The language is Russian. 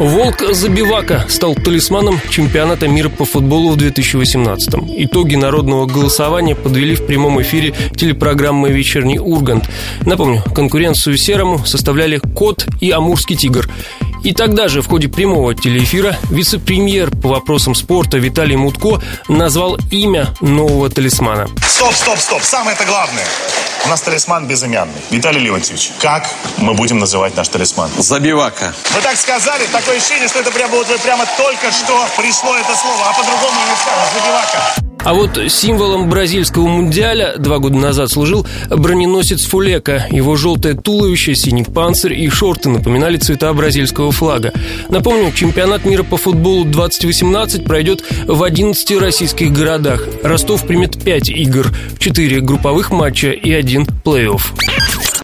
Волк Забивака стал талисманом чемпионата мира по футболу в 2018 -м. Итоги народного голосования подвели в прямом эфире телепрограммы «Вечерний Ургант». Напомню, конкуренцию Серому составляли «Кот» и «Амурский тигр». И тогда же в ходе прямого телеэфира вице-премьер по вопросам спорта Виталий Мутко назвал имя нового талисмана. Стоп, стоп, стоп, самое-то главное. У нас талисман безымянный. Виталий Леонтьевич, как мы будем называть наш талисман? Забивака. Вы так сказали, такое ощущение, что это прямо вот вы прямо только что пришло это слово, а по-другому не скажешь. Забивака. А вот символом бразильского мундиаля два года назад служил броненосец Фулека. Его желтое туловище, синий панцирь и шорты напоминали цвета бразильского флага. Напомню, чемпионат мира по футболу 2018 пройдет в 11 российских городах. Ростов примет 5 игр, 4 групповых матча и один плей-офф.